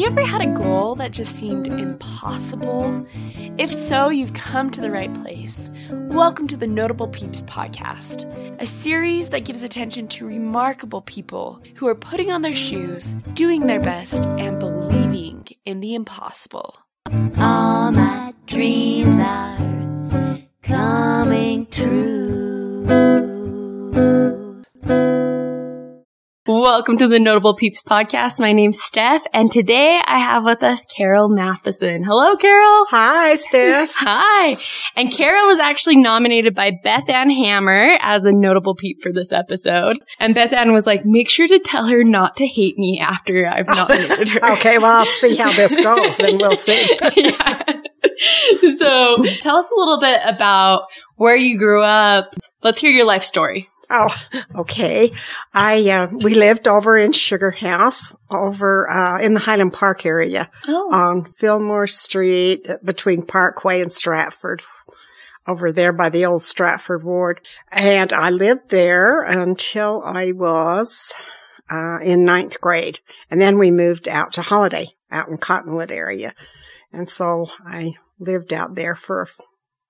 you ever had a goal that just seemed impossible? If so, you've come to the right place. Welcome to the Notable Peeps podcast, a series that gives attention to remarkable people who are putting on their shoes, doing their best, and believing in the impossible. All my dreams are coming true. Welcome to the Notable Peeps podcast. My name's Steph, and today I have with us Carol Matheson. Hello, Carol. Hi, Steph. Hi. And Carol was actually nominated by Beth Ann Hammer as a notable peep for this episode. And Beth Ann was like, make sure to tell her not to hate me after I've nominated her. okay, well, I'll see how this goes, then we'll see. yeah. So tell us a little bit about where you grew up. Let's hear your life story. Oh, okay. I uh, we lived over in Sugar House, over uh, in the Highland Park area, Oh. on Fillmore Street, uh, between Parkway and Stratford, over there by the old Stratford ward. And I lived there until I was uh, in ninth grade, and then we moved out to Holladay, out in Cottonwood area, and so I lived out there for a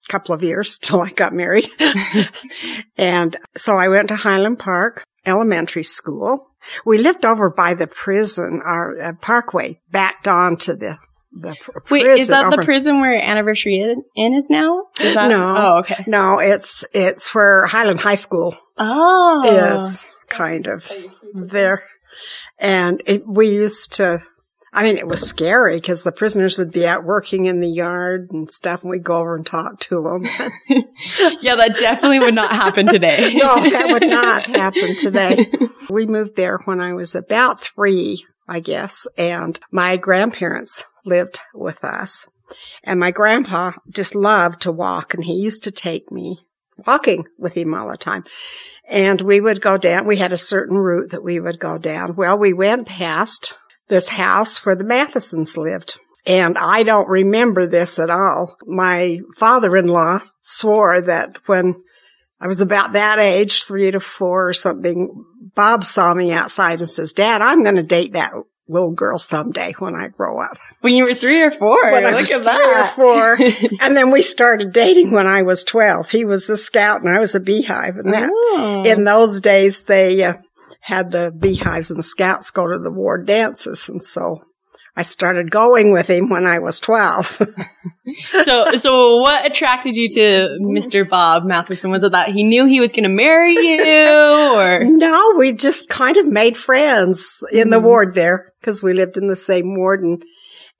couple of years till I got married. and so I went to Highland Park Elementary School. We lived over by the prison, our uh, Parkway, backed onto the the pr- Wait, prison. is that the prison where Anniversary Inn is now? Is that? No. Oh, okay. No, it's it's where Highland High School Oh. is kind of there. And it, we used to, I mean, it was scary because the prisoners would be out working in the yard and stuff, and we'd go over and talk to them. Yeah, that definitely would not happen today. no, that would not happen today. We moved there when I was about three, I guess, and my grandparents lived with us. And my grandpa just loved to walk, and he used to take me walking with him all the time. And we would go down, we had a certain route that we would go down. Well, we went past this house where the Mathesons lived. And I don't remember this at all. My father-in-law swore that when I was about that age, three to four or something. Bob saw me outside and says, Dad, I'm going to date that little girl someday when I grow up. When you were three or four. When I Look was at three or that. four. and then we started dating when I was 12. He was a scout and I was a beehive. And that, Oh. in those days, they uh, had the beehives and the scouts go to the ward dances. And so I started going with him when I was 12. so, so what attracted you to Mr. Bob Matheson? Was it that he knew he was going to marry you, or No, we just kind of made friends in the ward there because we lived in the same ward and,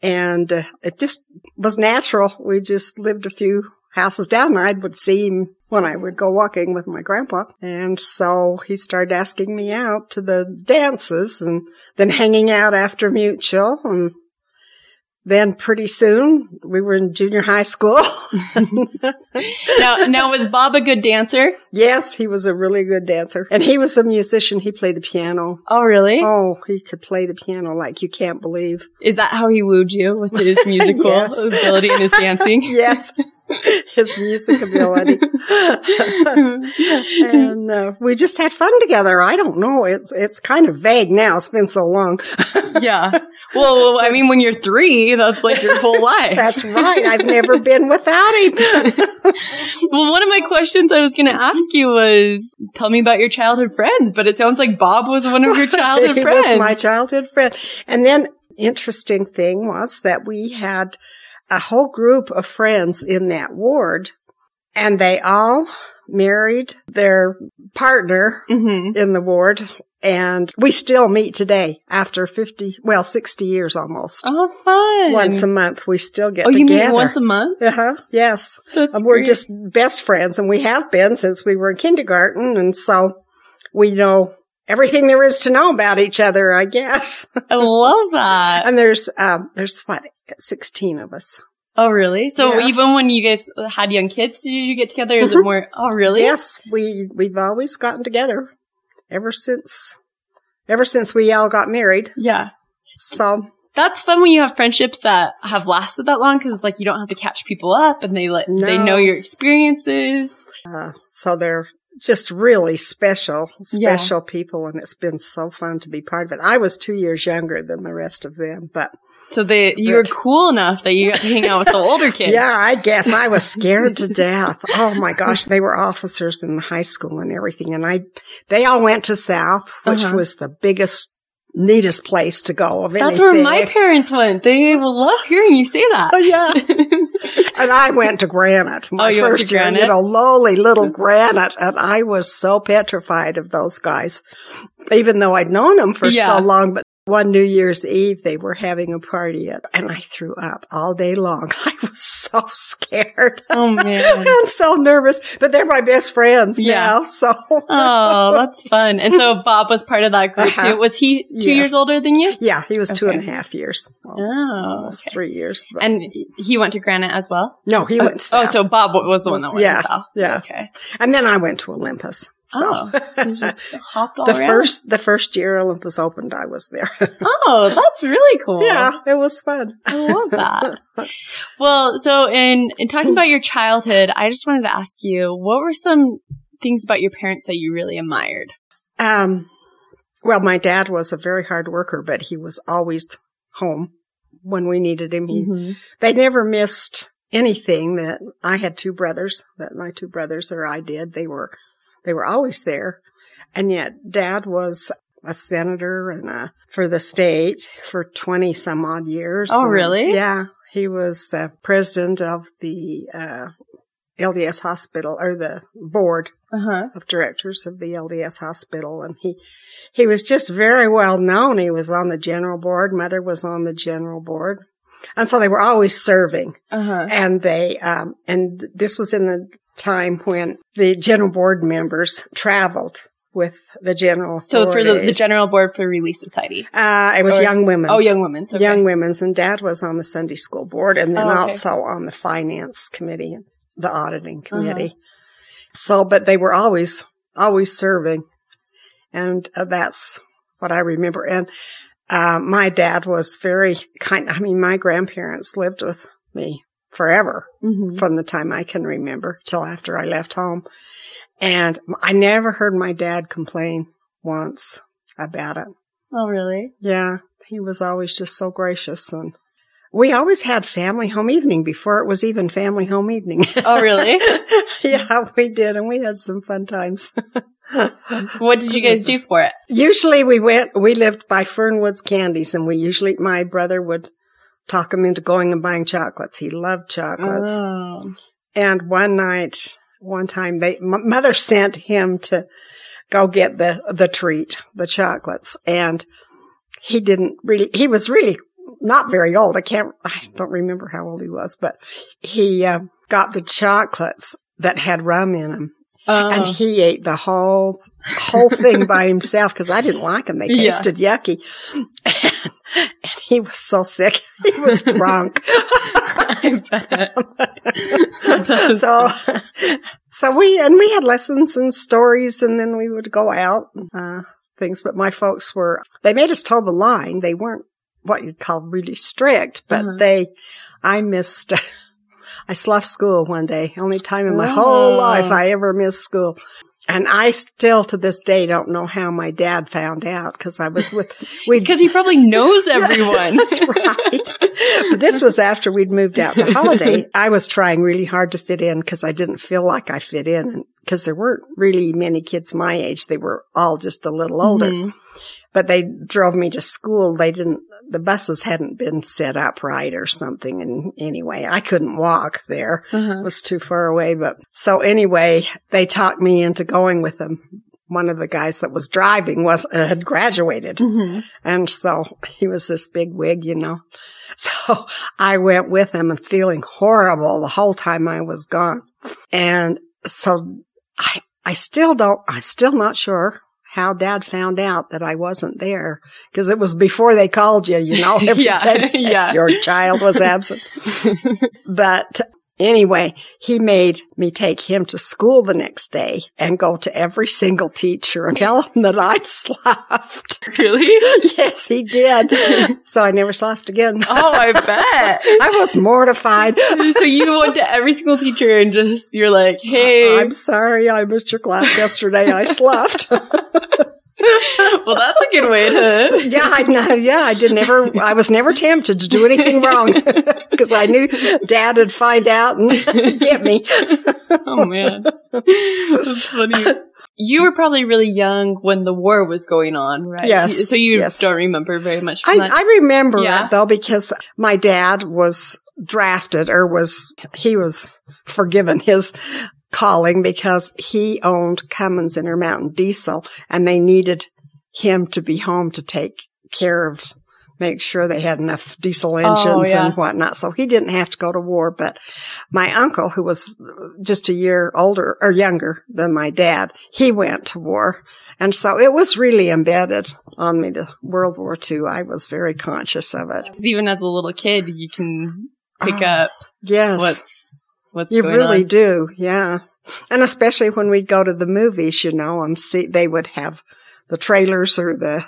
and uh, it just was natural. We just lived a few houses down I would see him when I would go walking with my grandpa. And so he started asking me out to the dances and then hanging out after mutual and then pretty soon we were in junior high school. now, now was Bob a good dancer? yes, he was a really good dancer and he was a musician. He played the piano. Oh, really? Oh, he could play the piano like you can't believe. Is that how he wooed you with his musical Yes. ability and his dancing? Yes, his music ability. and uh, we just had fun together. I don't know. It's it's kind of vague now. It's been so long. yeah. Well, I mean, when you're three, that's like your whole life. That's right. I've never been without him. well, one of my questions I was going to ask you was, tell me about your childhood friends, but it sounds like Bob was one of your childhood he friends. was my childhood friend. And then interesting thing was that we had a whole group of friends in that ward and they all married their partner hmm in the ward and we still meet today after 50 well 60 years almost Oh, fun. once a month we still get oh, you together meet once a month? uh-huh yes That's And we're great. just best friends and we have been since we were in kindergarten and so we know everything there is to know about each other i guess I love that. and there's um there's what 16 of us Oh, really? So Yeah. even when you guys had young kids, did you get together? Is it more? Oh, really? yes we we've always gotten together ever since ever since we all got married Yeah. so That's fun when you have friendships that have lasted that long because it's like you don't have to catch people up and they let they know your experiences. Uh, so they're just really special, Yeah. special people. And it's been so fun to be part of it. I was two years younger than the rest of them, but So they you were cool enough that you got to hang out with the older kids. yeah, I guess I was scared to death. Oh my gosh. They were officers in the high school and everything. And I, they all went to South, which Uh-huh. was the biggest, neatest place to go of That's anything. where my parents went. They will love hearing you say that. Oh, yeah. and I went to Granite. My Oh, you went to first year, Granite? you know, lowly little Granite. And I was so petrified of those guys, even though I'd known them for Yeah. so long. But one New Year's Eve, they were having a party at, and I threw up all day long. I was so scared. Oh man. I'm so nervous, but they're my best friends Yeah. now. So Oh, that's fun. And so Bob was part of that group Uh-huh. too. Was he two Yes. years older than you? yeah, he was two and a Okay. half years, Oh, almost okay. three years. But And he went to Granite as well. no, he went. Oh, south. so Bob was the one that went Yeah, to South. yeah. Okay. and then I went to Olympus. So Oh, just hopped all the around. first the first year Olympus opened, I was there. Oh, that's really cool. yeah, it was fun. I love that. well, so in in talking about your childhood, I just wanted to ask you, what were some things about your parents that you really admired? Um, well, my dad was a very hard worker, but he was always home when we needed him. He, Mm-hmm. They never missed anything that I had two brothers that my two brothers or I did. They were, they were always there. And yet dad was a senator and uh for the state for 20 some odd years. Oh, And, really? Yeah. He was uh, president of the, uh, LDS hospital or the board Uh huh. of directors of the LDS hospital. And he, he was just very well known. He was on the general board. Mother was on the general board. And so they were always serving. Uh huh. And they, um, and this was in the time when the general board members traveled with the general So for the, the. General Board for Relief Society. uh, it was or- young women's. Oh, young women's. Okay. Young women's. And dad was on the Sunday school board and then Oh, okay. also on the finance committee, the auditing Uh-huh. committee. So, but they were always, always serving. And uh, that's what I remember. And, uh, my dad was very kind. I mean, my grandparents lived with me forever Mhm. from the time I can remember till after I left home. And I never heard my dad complain once about it. Oh, really? Yeah, he was always just so gracious and we always had family home evening before it was even family home evening. Oh, really? yeah, we did and we had some fun times. what did you guys do for it? usually we went, we lived by Fernwood's Candies and we usually, my brother would talk him into going and buying chocolates. He loved chocolates. Oh. And one night, one time they, m- mother sent him to go get the, the treat, the chocolates. And he didn't really, he was really not very old. I can't, I don't remember how old he was, but he uh, got the chocolates that had rum in them. And Oh. he ate the whole, whole thing by himself because I didn't like them. They Yeah. tasted yucky. And, he was so sick. He was drunk. So, so we, and we had lessons and stories and then we would go out, uh, things. But my folks were, they made us toe the line. They weren't what you'd call really strict, but Uh-huh. they, I missed, I left school one day. Only time in my whole life I ever missed school. And I still to this day don't know how my dad found out because I was with, we Because he probably knows everyone. that's right. But this was after we'd moved out to Holladay. I was trying really hard to fit in because I didn't feel like I fit in because there weren't really many kids my age. They were all just a little older, Mhm. But they drove me to school. They didn't, the buses hadn't been set up right or something. And anyway, I couldn't walk there. Uh-huh. It was too far away. But so anyway, they talked me into going with them. One of the guys that was driving was, uh, had graduated. Mhm. And so he was this big wig, you know. So I went with him and feeling horrible the whole time I was gone. And so I, I still don't, I'm still not sure how dad found out that I wasn't there because it was before they called you, you know, every Yeah, time they said yeah. your child was absent. but Anyway, he made me take him to school the next day and go to every single teacher and tell them that I'd sloughed. Really? yes, he did. So I never sloughed again. Oh, I bet. I was mortified. so you went to every single teacher and just you're like, hey, I'm sorry, I missed your class yesterday. I sloughed. Well, that's a good way to. yeah, I know. Yeah, I did never. I was never tempted to do anything wrong because I knew Dad would find out and get me. Oh man, that's funny. You were probably really young when the war was going on, right? Yes, So you yes. don't remember very much. I, that. I remember Yeah. it though because my dad was drafted or was he was forgiven his calling because he owned Cummins Intermountain Diesel and they needed him to be home to take care of make sure they had enough diesel oh, engines Oh, yeah. and whatnot. So he didn't have to go to war. But my uncle, who was just a year older or younger than my dad, he went to war. And so it was really embedded on me, the World War II. I was very conscious of it. even as a little kid, you can pick Oh, up Yes. what's what's you really on. do. Yeah. And especially when we'd go to the movies, you know, and see, they would have the trailers or the,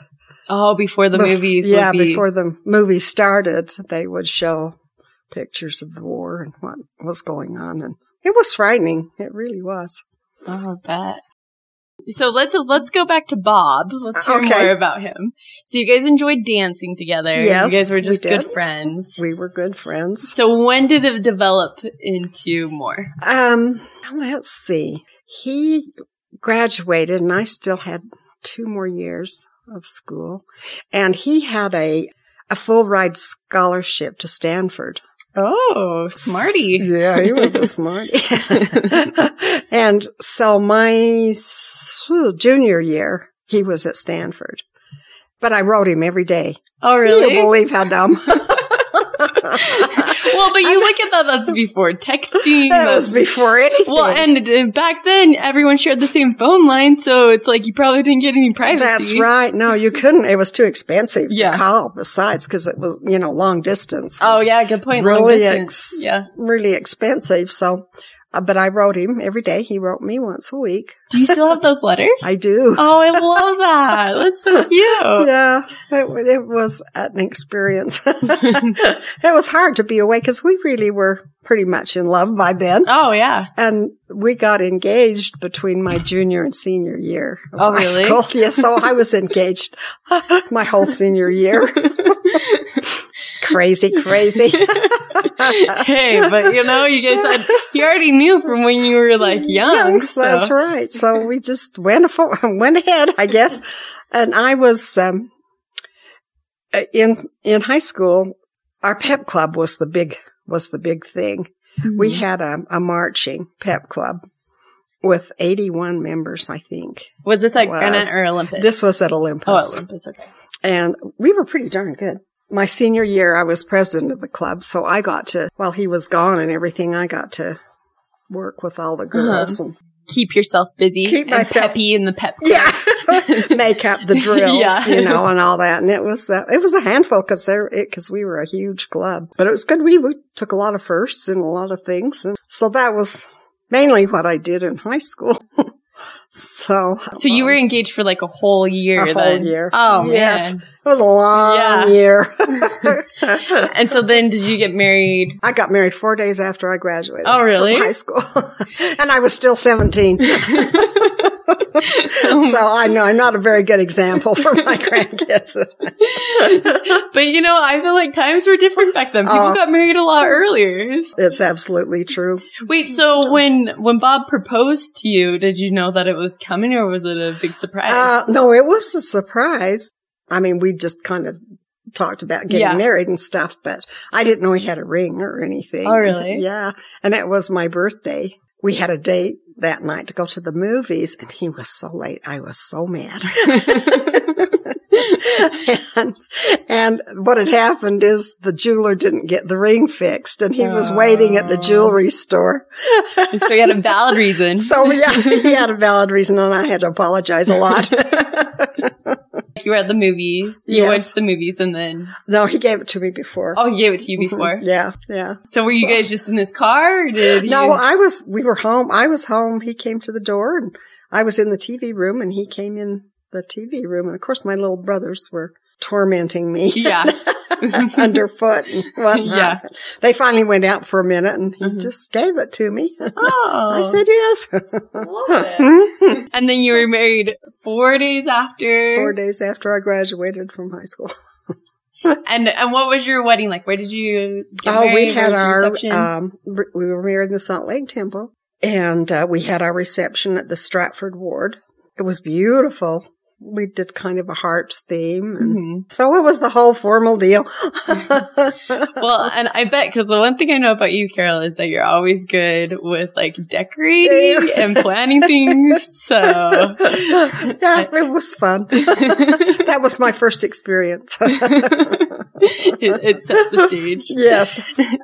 Oh, before the bef- movies. Yeah. would be, Before the movie started, they would show pictures of the war and what was going on. And it was frightening. It really was. Oh, bet. So let's let's go back to Bob. Let's hear Okay. more about him. So you guys enjoyed dancing together. Yes, you guys were just did. good friends. We were good friends. So when did it develop into more? Um, let's see. He graduated and I still had two more years of school and he had a, a full ride scholarship to Stanford. Oh, smarty. Yeah, he was a smarty. and so my ooh, junior year, he was at Stanford. But I wrote him every day. Oh, really? won't believe how dumb. well, but you look at that. That's before texting. that that's- was before anything. well, and uh, back then everyone shared the same phone line, so it's like you probably didn't get any privacy. That's right. No, you couldn't. It was too expensive Yeah. to call besides because it was, you know, long distance. Oh yeah, good point. Really ex- yeah. Really expensive. So, Uh, but I wrote him every day. He wrote me once a week. Do you still have those letters? I do. oh, I love that. That's so cute. Yeah, it, it was an experience. it was hard to be away because we really were pretty much in love by then. Oh yeah. And we got engaged between my junior and senior year. Oh, really? School. Yeah, so I was engaged my whole senior year. Crazy, crazy. hey, but you know, you guys had you already knew from when you were like young. so- That's right. So we just went afo- went ahead, I guess. And I was um, uh, in in high school. Our pep club was the big was the big thing. We Mm-hmm. had a, a marching pep club with eighty one members, I think. Was this at Was. Granite or Olympus? This was at Olympus. oh, Olympus. Okay. and we were pretty darn good. My senior year, I was president of the club, so I got to, while he was gone and everything, I got to work with all the girls and Keep yourself busy. Keep and myself- peppy in the pep. club. yeah, make up the drills, Yeah. you know, and all that. And it was, uh, it was a handful because there, because we were a huge club, but it was good. We, we took a lot of firsts in a lot of things. And so that was mainly what I did in high school. so, So you were engaged for like a whole year. a whole then. year. Oh yes. man. It was a long Yeah. year. And so then, did you get married? I got married four days after I graduated. Oh, really? From high school. and I was still 17. so I know I'm not a very good example for my grandkids. But you know, I feel like times were different back then. People Oh. got married a lot earlier. It's absolutely true. Wait, so when when Bob proposed to you, did you know that it was coming, or was it a big surprise? Uh, no, it was a surprise. I mean, we just kind of talked about getting Yeah. married and stuff, but I didn't know he had a ring or anything. Oh, really? Yeah. And it was my birthday. We had a date that night to go to the movies and he was so late. I was so mad. and, and what had happened is the jeweler didn't get the ring fixed and he was waiting at the Oh. jewelry store. so he had a valid reason. So yeah, he had a valid reason and I had to apologize a lot. You were at the movies. You Yes. went to the movies and then, No, he gave it to me before. oh, he gave it to you mm-hmm. before. Yeah, yeah. So were you So- guys just in his car or did No, you? I was, we were home. I was home. He came to the door and I was in the TV room and he came in the TV room. And of course, my little brothers were tormenting me. Yeah. underfoot and whatnot. Yeah. They finally went out for a minute and he Mhm. just gave it to me. Oh. I said yes. Love it. And then you were married four days after. Four days after I graduated from high school. And and what was your wedding like? Where did you get Oh, married? we had our, um, we were married in the Salt Lake Temple and uh, we had our reception at the Stratford Ward. It was beautiful. We did kind of a heart theme. And Mhm. So it was the whole formal deal. Well, and I bet because the one thing I know about you, Carol, is that you're always good with like decorating and planning things. So yeah, it was fun. that was my first experience. it set the stage. yes.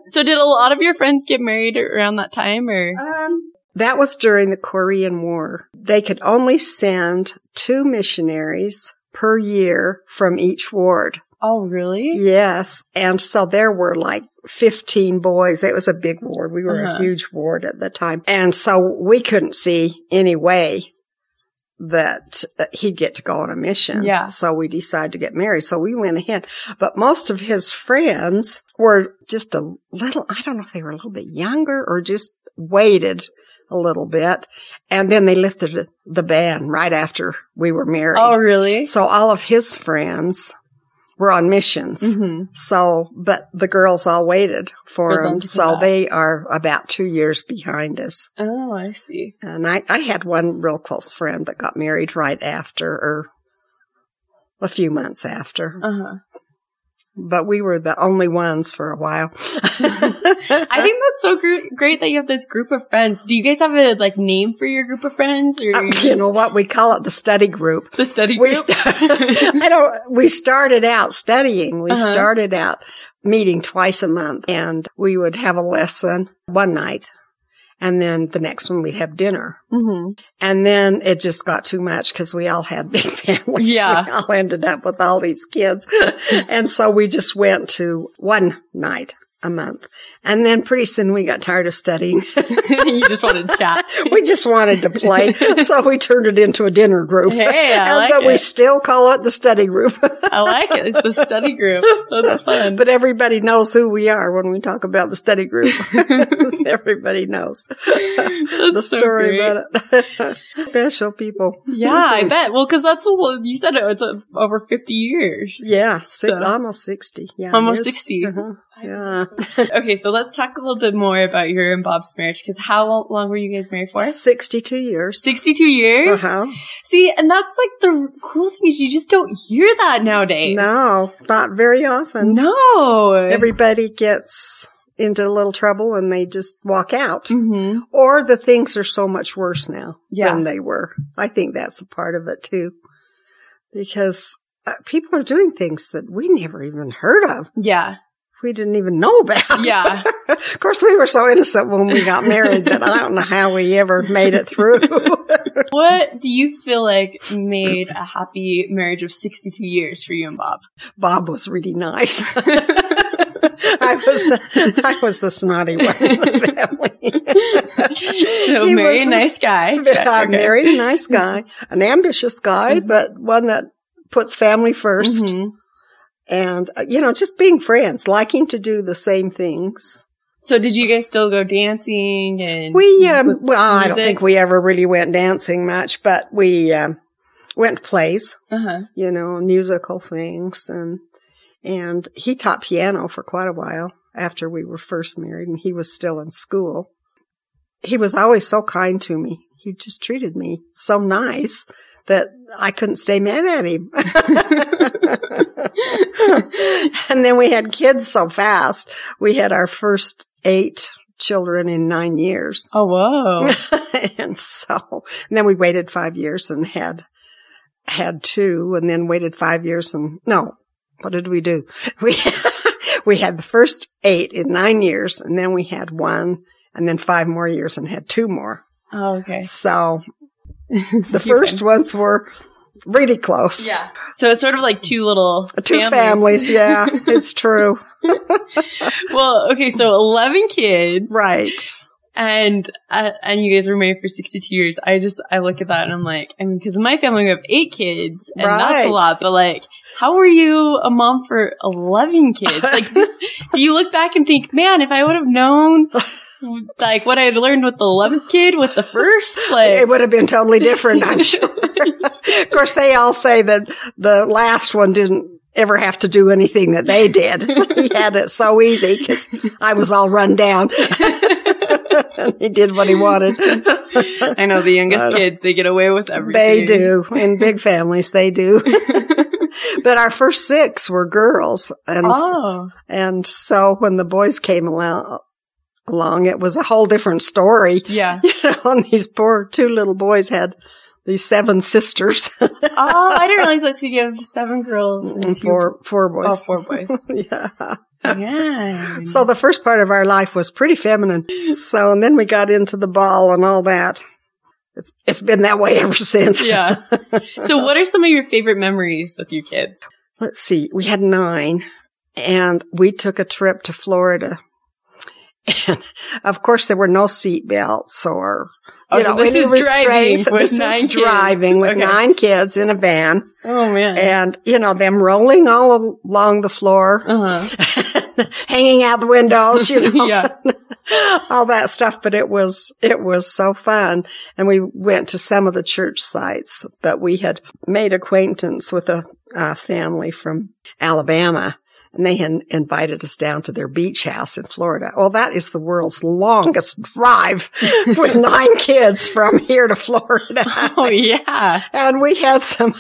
So did a lot of your friends get married around that time, or Um, that was during the Korean War. They could only send two missionaries per year from each ward. oh, really? Yes. And so there were like 15 boys. It was a big ward. We were Uh-huh. a huge ward at the time. And so we couldn't see any way that he'd get to go on a mission. Yeah. So we decided to get married. So we went ahead. But most of his friends were just a little, I don't know if they were a little bit younger or just waited a little bit. And then they lifted the ban right after we were married. Oh, really? So all of his friends were on missions. hmm So, but the girls all waited For for them him. So they are about two years behind us. Oh, I see. And I, I had one real close friend that got married right after or a few months after, Uh huh. But we were the only ones for a while. I think that's so gr- great that you have this group of friends. Do you guys have a like name for your group of friends, or Uh, you know what? We call it the study group. the study We, group? st- I don't, we started out studying. We Uh-huh. started out meeting twice a month and we would have a lesson one night. And then the next one we'd have dinner. hmm And then it just got too much because we all had big families. Yeah. We all ended up with all these kids. and so we just went to one night a month. And then pretty soon we got tired of studying. you just wanted to chat. we just wanted to play. so we turned it into a dinner group. Hey, I And- like but we still call it the study group. I like it. It's the study group. That's fun. but everybody knows who we are when we talk about the study group. everybody knows the story great. about it. Special people. Yeah, I bet. Well, because that's a lo- you said it. It's uh over fifty years. Yeah, six, So- almost 60. Yeah. Almost 60. Uh-huh. Yeah. Okay, so let's talk a little bit more about your and Bob's marriage. Because how long were you guys married for? 62 years. Sixty-two years. Uh-huh. See, and that's like the cool thing is you just don't hear that nowadays. No, not very often. No. Everybody gets into a little trouble and they just walk out. hmm Or the things are so much worse now Yeah. than they were. I think that's a part of it too. Because uh, people are doing things that we never even heard of. Yeah. We didn't even know about. Yeah. of course, we were so innocent when we got married that I don't know how we ever made it through. what do you feel like made a happy marriage of sixty-two years for you and Bob? Bob was really nice. I was the I was the snotty one in the family. So He marry a nice guy. I Okay. Mm-hmm. married a nice guy, an ambitious guy, but one that puts family 1st Mhm. And uh, you know just being friends, liking to do the same things. So did you guys still go dancing and We um, well, I don't think we ever really went dancing much, but we um, went to plays. uh-huh. you know, musical things and and he taught piano for quite a while after we were first married and he was still in school. He was always so kind to me. He just treated me so nice that I couldn't stay mad at him. and then we had kids so fast. We had our first eight children in nine years. Oh whoa. and so, and then we waited five years and had, had two and then waited five years and no, what did we do? We, we had the first eight in nine years and then we had one and then five more years and had two more. Oh, okay. So the first ones were really close. Yeah. So it's sort of like two little Two families. yeah, it's true. well, okay, so 11 kids. Right. And, uh, and you guys were married for 62 years. I just, I look at that and I'm like, I mean, cause in my family we have eight kids and that's a lot, but like, how were you a mom for 11 kids? Like, do you look back and think, man, if I would have known, like what I had learned with the 11th kid with the first, like, It would have been totally different, I'm sure. of course, they all say that the last one didn't ever have to do anything that they did. he had it so easy because I was all run down. he did what he wanted. I know the youngest uh, kids, they get away with everything. They do. In big families, they do. but our first six were girls. And, Oh. and so when the boys came along, along, it was a whole different story. Yeah. You know, and these poor two little boys had these seven sisters Oh, I didn't realize that. You have seven girls and four, four Oh, boys. four boys. Yeah. yeah. So the first part of our life was pretty feminine. So, and then we got into the ball and all that. It's, it's been that way ever since. Yeah. So what are some of your favorite memories with your kids? Let's see. We had nine and we took a trip to Florida. And of course there were no seat belts or, Oh, you so know, this any is driving with this nine is kids. driving with Okay. nine kids in a van Oh man. and, you know, them rolling all along the floor, Uh-huh. hanging out the windows, you know. Yeah. all that stuff, but it was, it was so fun. And we went to some of the church sites, but we had made acquaintance with a, uh family from Alabama and they had invited us down to their beach house in Florida. Well, that is the world's longest drive with nine kids from here to Florida. Oh yeah. And we had some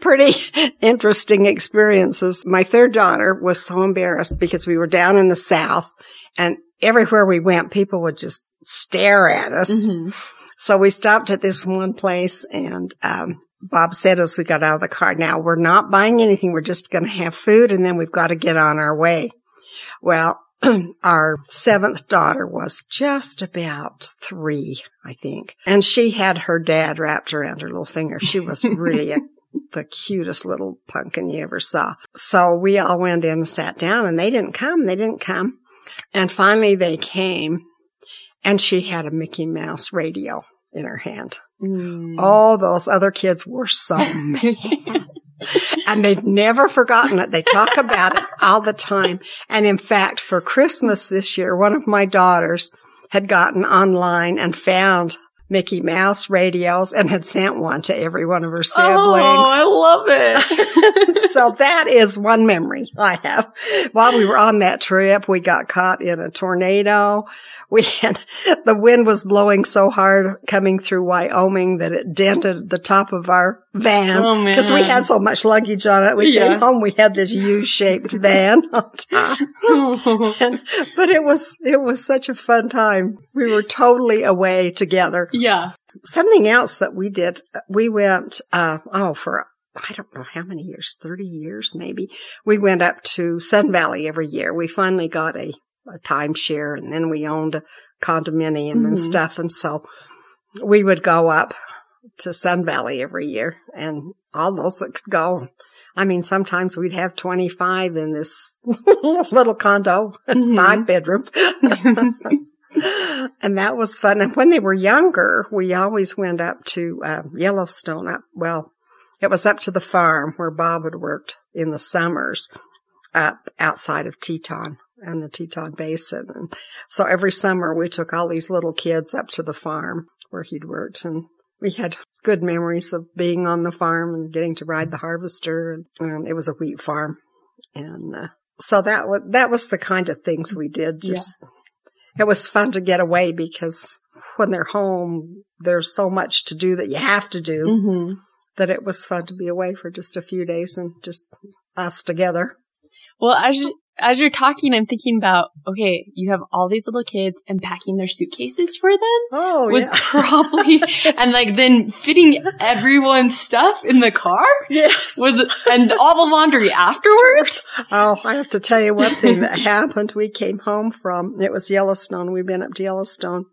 pretty interesting experiences. My third daughter was so embarrassed because we were down in the South and everywhere we went, people would just stare at us. So we stopped at this one place and, um, Bob said as we got out of the car, now we're not buying anything. We're just going to have food and then we've got to get on our way. Well, our seventh daughter was just about three, I think. And she had her dad wrapped around her little finger. She was really a, the cutest little pumpkin you ever saw. So we all went in and sat down and they didn't come. They didn't come. And finally they came and she had a Mickey Mouse radio in her hand. Mm. All those other kids were so mad. and they've never forgotten it. They talk about it all the time. And in fact, for Christmas this year, one of my daughters had gotten online and found Mickey Mouse radios and had sent one to every one of her siblings. Oh, I love it. so that is one memory I have. While we were on that trip, we got caught in a tornado. We had, the wind was blowing so hard coming through Wyoming that it dented the top of our van. Oh. Cause we had so much luggage on it. We Yeah. came home, we had this U-shaped van on top. And, but it was, it was such a fun time. We were totally away together yeah. Something else that we did, we went, uh, oh, for, I don't know how many years, 30 years maybe. We went up to Sun Valley every year. We finally got a, a timeshare and then we owned a condominium and Mhm. stuff. And so we would go up to Sun Valley every year and all those that could go. I mean, sometimes we'd have 25 in this little condo, Mhm. five bedrooms. and that was fun. And when they were younger, we always went up to uh, Yellowstone. Up well, it was up to the farm where Bob had worked in the summers, up outside of Teton and the Teton Basin. And so every summer we took all these little kids up to the farm where he'd worked, and we had good memories of being on the farm and getting to ride the harvester. And um, it was a wheat farm, and uh, so that was that was the kind of things we did. Just it was fun to get away because when they're home, there's so much to do that you have to do hmm that it was fun to be away for just a few days and just us together. Well, as you, as you're talking, I'm thinking about okay, you have all these little kids and packing their suitcases for them Oh, was yeah. probably and like then fitting everyone's stuff in the car yes. was and all the laundry afterwards. Oh, I have to tell you one thing that happened. We came home from, it was Yellowstone. We've been up to Yellowstone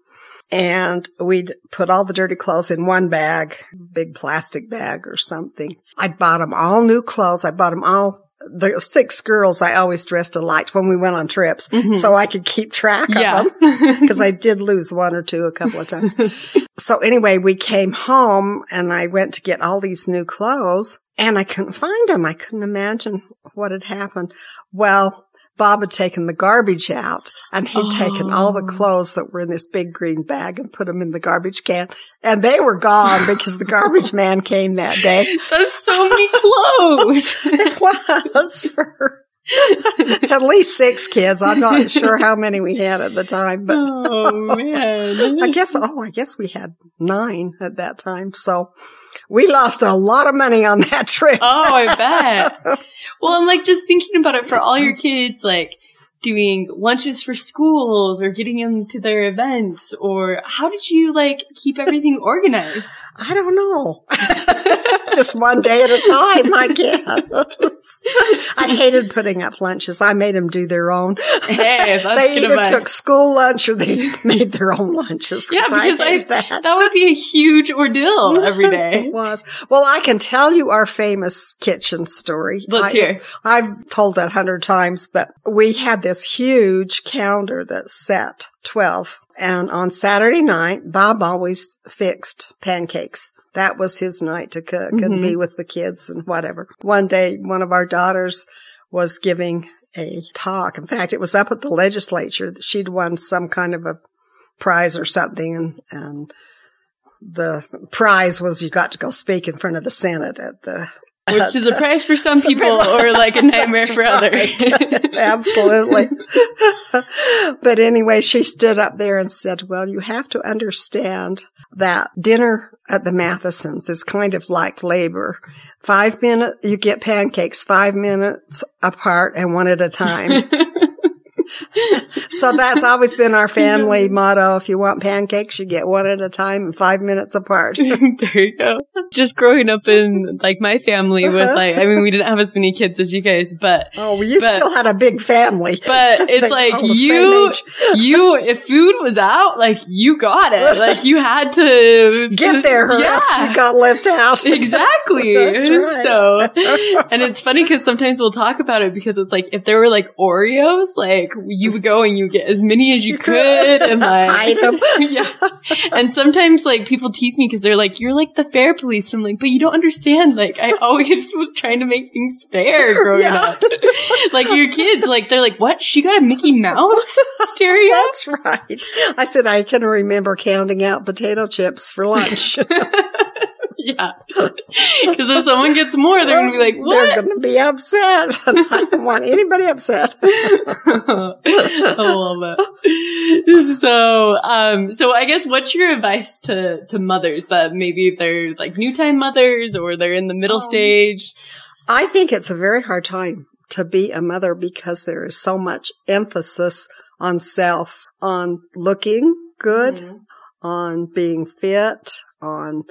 and we'd put all the dirty clothes in one bag, big plastic bag or something. I bought them all new clothes. I bought them all. The six girls I always dressed alike when we went on trips mm-hmm. so I could keep track Yeah. of them because I did lose one or two a couple of times. so anyway, we came home and I went to get all these new clothes and I couldn't find them. I couldn't imagine what had happened. Well, Bob had taken the garbage out and he'd taken all the Oh. clothes that were in this big green bag and put them in the garbage can and they were gone because the garbage man came that day. That's so many clothes. It was for at least six kids. I'm not sure how many we had at the time, but oh man. I guess, oh, I guess we had nine at that time. So we lost a lot of money on that trip. Oh, I bet. Well, I'm like just thinking about it for all your kids, like doing lunches for schools or getting them to their events, or how did you like keep everything organized? I don't know. Just one day at a time, I guess. I hated putting up lunches. I made them do their own. Hey, they either advice. took school lunch or they made their own lunches. yeah, because I, hated that. that. would be a huge ordeal every day. It was. Well, I can tell you our famous kitchen story. Let's I, hear. I've told that a hundred times, but we had this huge counter that set 12. And on Saturday night, Bob always fixed pancakes. That was his night to cook and be mm-hmm. with the kids and whatever. One day, one of our daughters was giving a talk. In fact, it was up at the legislature. She'd won some kind of a prize or something and, and the prize was you got to go speak in front of the Senate at the Which is a prize for some people or like a nightmare for others. Absolutely. but anyway, she stood up there and said, well, you have to understand that dinner at the Mathesons is kind of like labor. Five minutes, you get pancakes five minutes apart and one at a time. So that's always been our family motto. If you want pancakes, you get one at a time and five minutes apart. there you go. Just growing up in like my family with Uh-huh. like, I mean, we didn't have as many kids as you guys, but Oh, well, you But- still had a big family. but it's like you, you, if food was out, like you got it. Like you had to Get there or Yeah. else you got left out. Exactly. Right. So, and it's funny because sometimes we'll talk about it because it's like if there were like Oreos, like you would go and you would get as many as you, You could, could. and like Hide 'em. yeah. And sometimes like people tease me because they're like, "You're like the fair police." And I'm like, "But you don't understand. Like I always was trying to make things fair growing Yeah. up. like your kids, like they're like, "What? She got a Mickey Mouse stereo?" That's right. I said I can remember counting out potato chips for lunch. yeah. Because if someone gets more, they're gonna be like, "What?" They're going to be upset. I don't want anybody upset. I love it. So, um, so I guess what's your advice to to mothers that maybe they're like new time mothers or they're in the middle Um, stage? I think it's a very hard time to be a mother because there is so much emphasis on self, on looking good, Mhm. on being fit, on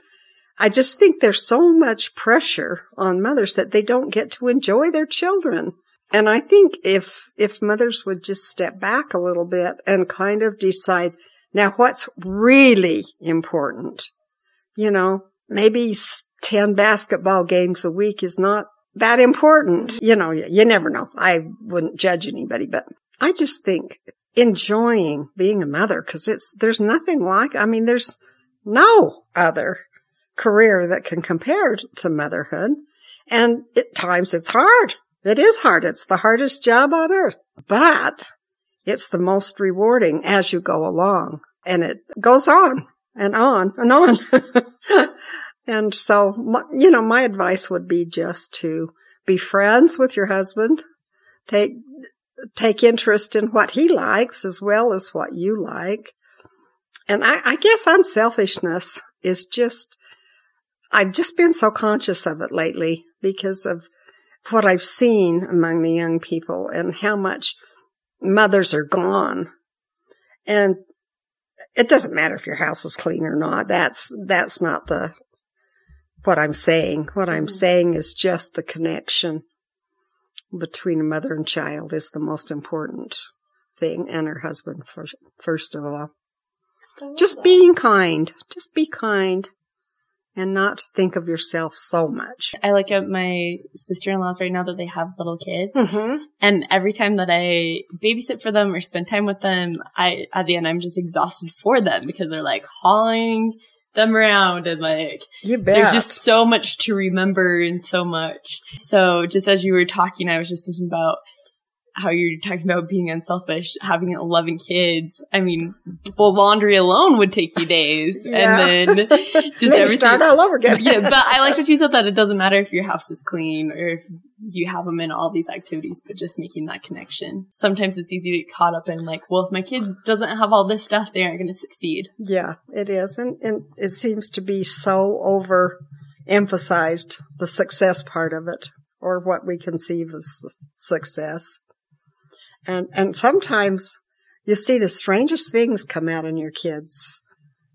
I just think there's so much pressure on mothers that they don't get to enjoy their children. And I think if if mothers would just step back a little bit and kind of decide now what's really important. You know, maybe 10 basketball games a week is not that important. You know, you, you never know. I wouldn't judge anybody, but I just think enjoying being a mother because it's there's nothing like I mean there's no other career that can compare to motherhood. And at times it's hard. It is hard. It's the hardest job on earth but it's the most rewarding as you go along. And it goes on and on and on. And so you know my advice would be just to be friends with your husband. Take take interest in what he likes as well as what you like. And I, I guess unselfishness is just, I've just been so conscious of it lately because of what I've seen among the young people and how much mothers are gone. And it doesn't matter if your house is clean or not. That's, that's not the, what I'm saying. What I'm saying is just the connection between a mother and child is the most important thing and her husband first, first of all just being kind. Just be kind and not think of yourself so much. I look at my sister-in-laws right now that they have little kids. Mm-hmm. And every time that I babysit for them or spend time with them, I, at the end, I'm just exhausted for them because they're like hauling them around and like, there's just so much to remember and so much. So just as you were talking, I was just thinking about how you're talking about being unselfish, having 11 kids. I mean, well, laundry alone would take you days. Yeah. And then just everything. start all over again. yeah, but I like what you said that it doesn't matter if your house is clean or if you have them in all these activities, but just making that connection. Sometimes it's easy to get caught up in like, well, if my kid doesn't have all this stuff, they aren't going to succeed. Yeah, it is. And, and it seems to be so overemphasized, the success part of it, or what we conceive as success. And, and sometimes you see the strangest things come out in your kids.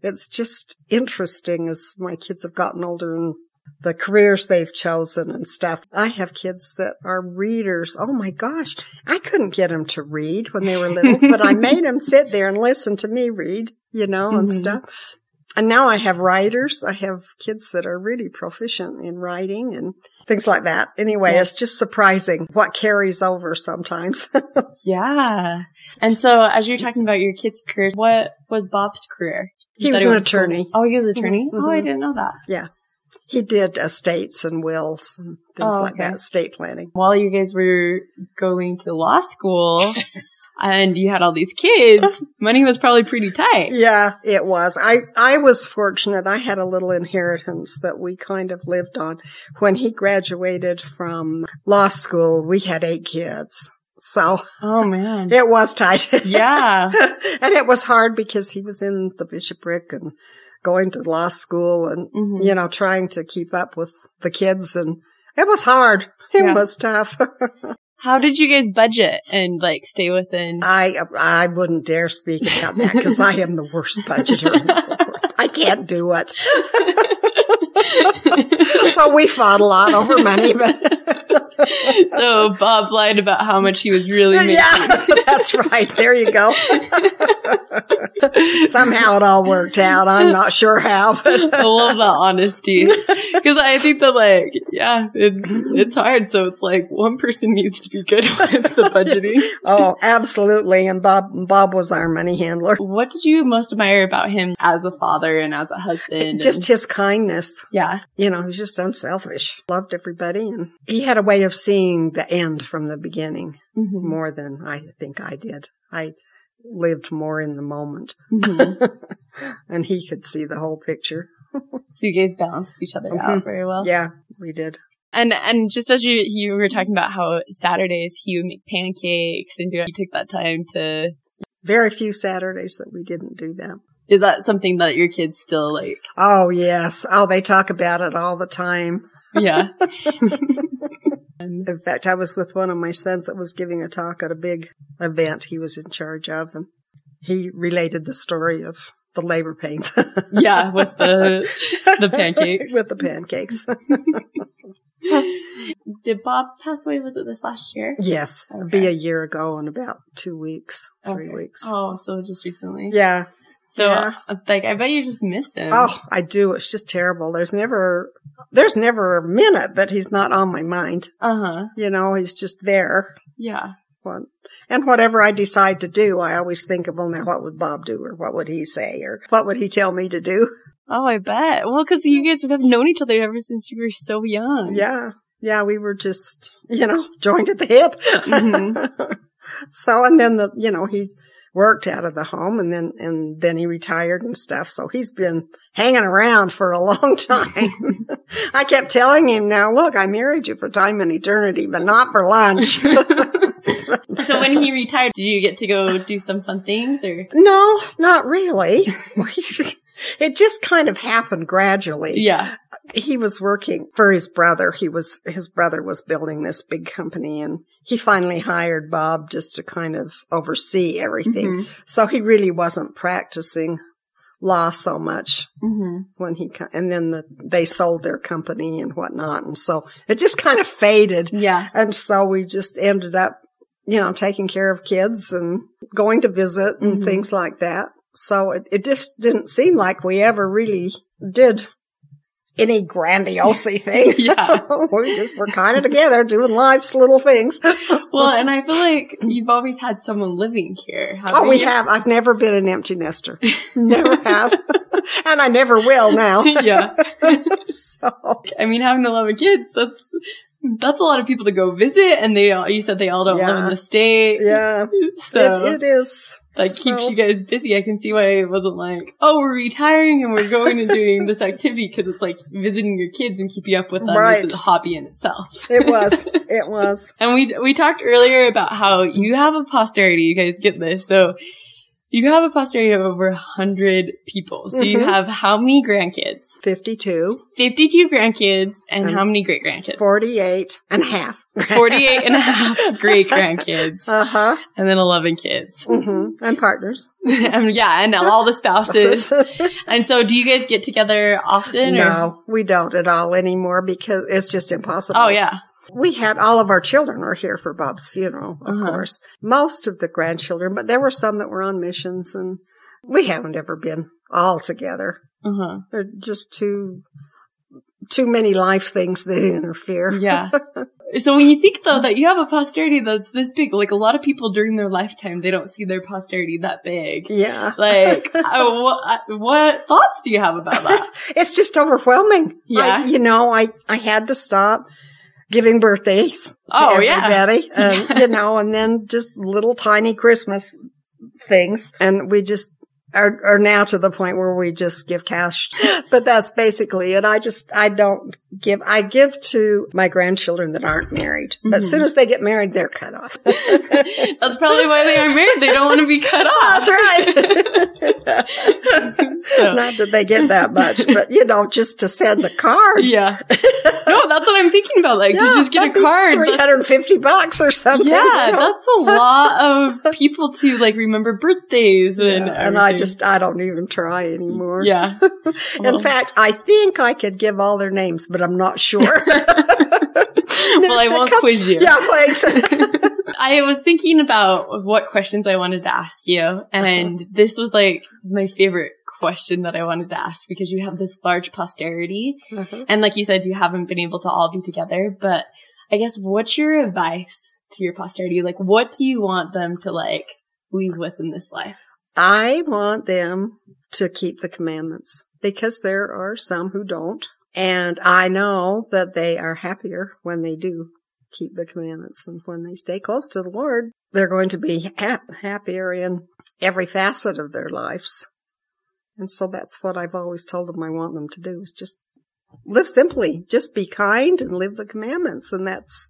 It's just interesting as my kids have gotten older and the careers they've chosen and stuff. I have kids that are readers. Oh my gosh. I couldn't get them to read when they were little, but I made them sit there and listen to me read, you know, and Mhm. stuff. And now I have writers. I have kids that are really proficient in writing and things like that. Anyway, Yeah. it's just surprising what carries over sometimes. Yeah. And so as you're talking about your kids' careers, what was Bob's career? He was an went to school- attorney. Oh, he was an attorney? Mhm. Oh, I didn't know that. yeah. He did estates and wills and things Oh, like that, estate planning. While you guys were going to law school and you had all these kids, money was probably pretty tight. Yeah, it was. I, I was fortunate. I had a little inheritance that we kind of lived on. When he graduated from law school, we had eight kids. So Oh, man. it was tight. Yeah. and it was hard because he was in the bishopric and going to law school and, Mhm. you know, trying to keep up with the kids. And it was hard. It Yeah. was tough. How did you guys budget and like stay within? I I wouldn't dare speak about that because I am the worst budgeter. in the world. I can't do it. so we fought a lot over money, but so Bob lied about how much he was really making. yeah, that's right. There you go. Somehow it all worked out. I'm not sure how. But I love that honesty because I think that like yeah, it's it's hard. So it's like one person needs to be good with the budgeting. oh, absolutely. And Bob Bob was our money handler. What did you most admire about him as a father and as a husband? Just and- his kindness. yeah, You know, he's just unselfish. Loved everybody, and he had a way of seeing the end from the beginning. Mhm. more than I think I did. I lived more in the moment Mhm. and he could see the whole picture. so you guys balanced each other out Mhm. very well. Yeah, we did. And and just as you you were talking about how Saturdays he would make pancakes and do you took that time to Very few Saturdays that we didn't do that. is that something that your kids still like? Oh, yes. Oh, they talk about it all the time. Yeah. In fact, I was with one of my sons that was giving a talk at a big event he was in charge of, and he related the story of the labor pains. Yeah, with the the pancakes. with the pancakes. Did Bob pass away? Was it this last year? yes. It'd be a year ago in about two weeks, three Okay. weeks. Oh, so just recently. Yeah. So yeah. uh, like I bet you just miss him. Oh, I do. It's just terrible. There's never, there's never a minute that he's not on my mind. Uh huh. You know, he's just there. Yeah. What- And whatever I decide to do, I always think of, well, now what would Bob do? Or what would he say? Or what would he tell me to do? Oh, I bet. Well, because you guys have known each other ever since you were so young. Yeah. Yeah. We were just, you know, joined at the hip. Mhm. so, and then the, you know, he's worked out of the home and then, and then he retired and stuff. So he's been hanging around for a long time. I kept telling him now, look, I married you for time and eternity, but not for lunch. So when he retired, did you get to go do some fun things or? no, not really. it just kind of happened gradually. Yeah. he was working for his brother. He was, his brother was building this big company and he finally hired Bob just to kind of oversee everything. Mhm. So he really wasn't practicing law so much Mm-hmm. when he, and then the, they sold their company and whatnot. And so it just kind of faded. Yeah. And so we just ended up, you know, taking care of kids and going to visit and Mhm. things like that. So it, it just didn't seem like we ever really did any grandiose thing. Yeah. we just were kind of together doing life's little things. Well, and I feel like you've always had someone living here. Oh, we you? have. I've never been an empty nester. Never have. and I never will now. yeah. so, I mean, having 11 kids, that's, that's a lot of people to go visit. And they all, you said they all don't live in the state. yeah, So it, it is. That keeps you guys busy. I can see why it wasn't like, oh, we're retiring and we're going and doing this activity because it's like visiting your kids and keeping up with them Right. is a hobby in itself. It was. It was. And we we talked earlier about how you have a posterity. You guys get this, so you have a posterity of over a hundred people. So you Mhm. have how many grandkids? 52, Fifty-two grandkids, and Um, how many great grandkids? 48 and a half. 48 and a half great grandkids, Uh huh. and then eleven kids. hmm And partners. and yeah, and all the spouses. and so, do you guys get together often? Or? no, we don't at all anymore because it's just impossible. Oh yeah. We had all of our children were here for Bob's funeral, of Uh-huh. course. Most of the grandchildren, but there were some that were on missions and we haven't ever been all together. Uh huh. They're just too, too many life things that interfere. Yeah. So when you think though that you have a posterity that's this big, like a lot of people during their lifetime, they don't see their posterity that big. Yeah. Like, uh, what, what thoughts do you have about that? It's just overwhelming. Yeah. I, you know, I, I had to stop giving birthdays Oh, yeah. everybody. Um, and, you know, and then just little tiny Christmas things. And we just are, are now to the point where we just give cash. But that's basically it. I just, I don't give, I give to my grandchildren that aren't married. But as soon Mm-hmm. as they get married, they're cut off. That's probably why they aren't married. They don't want to be cut off. That's right. So, Not that they get that much, but you know, just to send a card. yeah. No, that's what I'm thinking about. Like, to just get a card. 350 That's- hundred and fifty bucks or something. yeah, you know? that's a lot of people to like remember birthdays and Yeah, and I just I don't even try anymore. yeah. In fact, I think I could give all their names, but I'm not sure. well, I won't quiz you. yeah, thanks. I was thinking about what questions I wanted to ask you, and this was like my favorite question that I wanted to ask because you have this large posterity, Uh-huh. and like you said, you haven't been able to all be together. But I guess what's your advice to your posterity? Like, what do you want them to like leave with in this life? I want them to keep the commandments because there are some who don't. And I know that they are happier when they do keep the commandments and when they stay close to the Lord, they're going to be ha- happier in every facet of their lives. And so that's what I've always told them I want them to do is just live simply, just be kind and live the commandments. And that's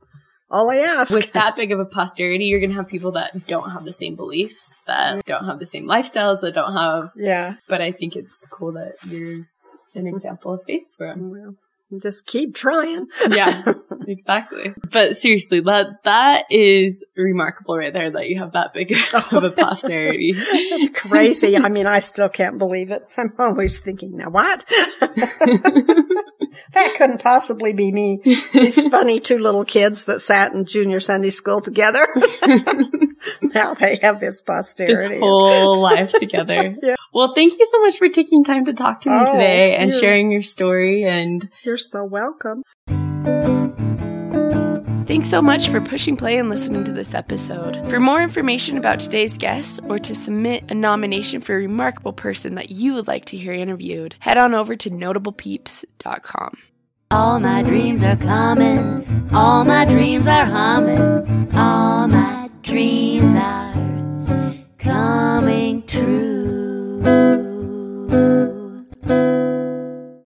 all I ask. With that big of a posterity, you're gonna have people that don't have the same beliefs, that don't have the same lifestyles, that don't have. yeah. But I think it's cool that you're an example of faith for. Well, just keep trying. yeah, exactly. But seriously, that that is remarkable right there that you have that big of a oh. posterity. That's crazy. I mean, I still can't believe it. I'm always thinking, now what? that couldn't possibly be me. These funny two little kids that sat in junior Sunday school together. now they have this posterity. this whole life together. Yeah. Well, thank you so much for taking time to talk to me Oh, today and you're- sharing your story and You're so welcome. Thanks so much for pushing play and listening to this episode. For more information about today's guest or to submit a nomination for a remarkable person that you would like to hear interviewed, head on over to notablepeeps.com. All my dreams are coming. All my dreams are humming dreams are coming true.